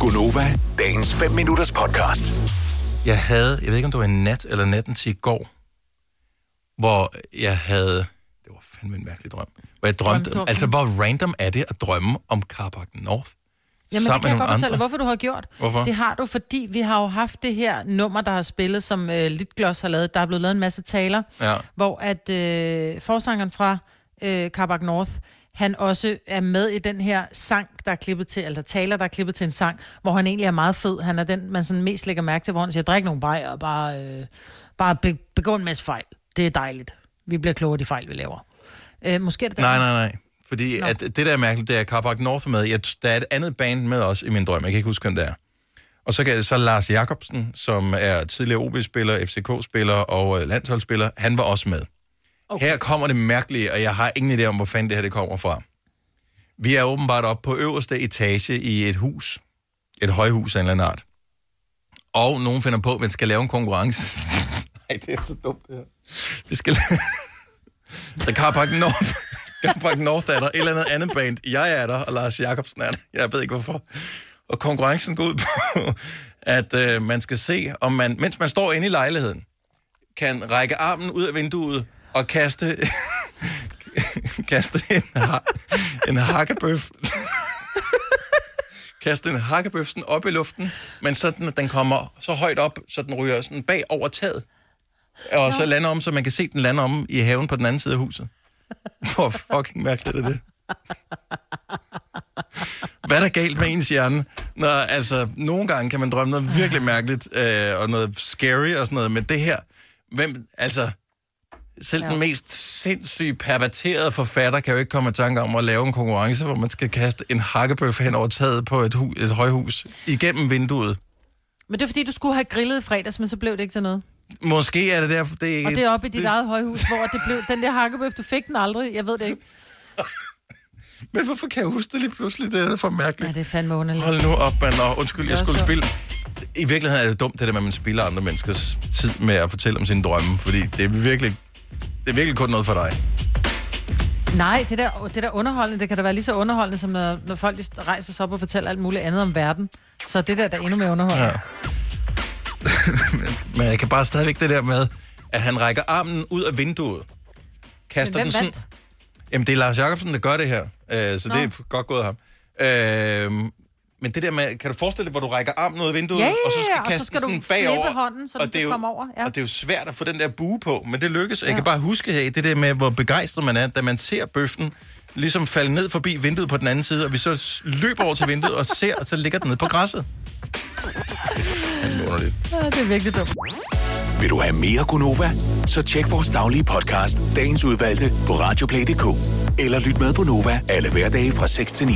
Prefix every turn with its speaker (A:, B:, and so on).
A: Gunova, dagens 5 minutters podcast.
B: Jeg havde, jeg ved ikke om det var en nat eller natten til i går, hvor jeg havde, det var fandme en mærkelig drøm, hvor jeg drømte,
C: Drømte
B: altså hvor random er det at drømme om Carpark North?
C: Jamen, det
B: sammen
C: kan jeg godt fortælle hvorfor du har gjort.
B: Hvorfor?
C: Det har du, fordi vi har jo haft det her nummer, der har spillet, som øh, Litgloss har lavet. Der er blevet lavet en masse taler,
B: Ja.
C: hvor at øh, forsangeren fra øh, Carbac North, han også er med i den her sang, der er klippet til, eller taler, der er klippet til en sang, hvor han egentlig er meget fed. Han er den, man sådan mest lægger mærke til, hvor han siger, drik nogle bajer og bare, øh, bare be, begå en masse fejl. Det er dejligt. Vi bliver klogere af de fejl, vi laver. Øh, måske er det den.
B: Nej, nej, nej. Fordi
C: Nå.
B: at det, der er mærkeligt, det er at Carpark North er med. Jeg, der er et andet band med os i min drøm. Jeg kan ikke huske, hvem det er. Og så, kan, så Lars Jakobsen, som er tidligere OB-spiller, FCK-spiller og øh, landsholdsspiller, han var også med. Okay. Her kommer det mærkelige, og jeg har ingen idé om, hvor fanden det her det kommer fra. Vi er åbenbart oppe på øverste etage i et hus. Et højhus af en eller anden art. Og nogen finder på, at man skal lave en konkurrence. Nej, det er så dumt, det her. Vi skal Så Carpark North, Carpark North er der, et eller andet andet band. Jeg er der, og Lars Jakobsen er der. Jeg ved ikke hvorfor. Og konkurrencen går ud på, at øh, man skal se, om man, mens man står inde i lejligheden, kan række armen ud af vinduet og kaste, kaste en, ha- en hakkebøf. kaste en hakkebøf sådan op i luften, men sådan, at den kommer så højt op, så den ryger sådan bag over taget. Og så lander om, så man kan se den lande om i haven på den anden side af huset. Hvor fucking mærkeligt er det? Hvad er der galt med ens hjerne? Når, altså, nogle gange kan man drømme noget virkelig mærkeligt, øh, og noget scary og sådan noget, men det her, hvem, altså, selv ja. den mest sindssyge perverterede forfatter kan jo ikke komme i tanke om at lave en konkurrence, hvor man skal kaste en hakkebøf hen over taget på et, hu- et højhus igennem vinduet.
C: Men det er fordi, du skulle have grillet i fredags, men så blev det ikke til noget.
B: Måske er det derfor, det er ikke...
C: Og det er oppe i dit eget højhus, hvor det blev, den der hakkebøf, du fik den aldrig. Jeg ved det ikke.
B: Men hvorfor kan jeg huske det lige pludselig? Det er for mærkeligt.
C: Ja, det er fandme underligt.
B: Hold nu op, mand. Og undskyld, jeg
C: Det
B: skulle spille. I virkeligheden er det dumt, det der med, at man spiller andre menneskers tid med at fortælle om sine drømme, fordi det er virkelig, det er virkelig kun noget for dig.
C: Nej, det der, det der underholdende, det kan da være lige så underholdende, som når, når folk rejser sig op og fortæller alt muligt andet om verden. Så det der, der er endnu mere underholdende.
B: Ja. Men jeg kan bare stadigvæk det der med, at han rækker armen ud af vinduet. Kaster den sådan...
C: vandt?
B: Jamen, det er Lars Jacobsen, der gør det her. Øh, så
C: Nå.
B: det er godt gået af ham. Øh, men det der med, kan du forestille dig, hvor du rækker armen ud af vinduet,
C: Ja, ja,
B: og så skal
C: ja, og så
B: kaste
C: skal
B: den
C: du
B: bagover.
C: hånden, så
B: og
C: den
B: det er
C: kan
B: jo-
C: komme over, ja.
B: Og det er jo svært at få den der bue på, men det lykkes. Jeg kan bare huske her, det der med, hvor begejstret man er, da man ser bøffen ligesom falde ned forbi vinduet på den anden side, og vi så løber over til vinduet og ser, og så ligger den nede på græsset. Det er.
C: Ja, det er virkelig dumt.
A: Vil du have mere Gunova? Så tjek vores daglige podcast, dagens udvalgte, på radioplay.dk. Eller lyt med på Nova alle hverdage fra 6 til 9.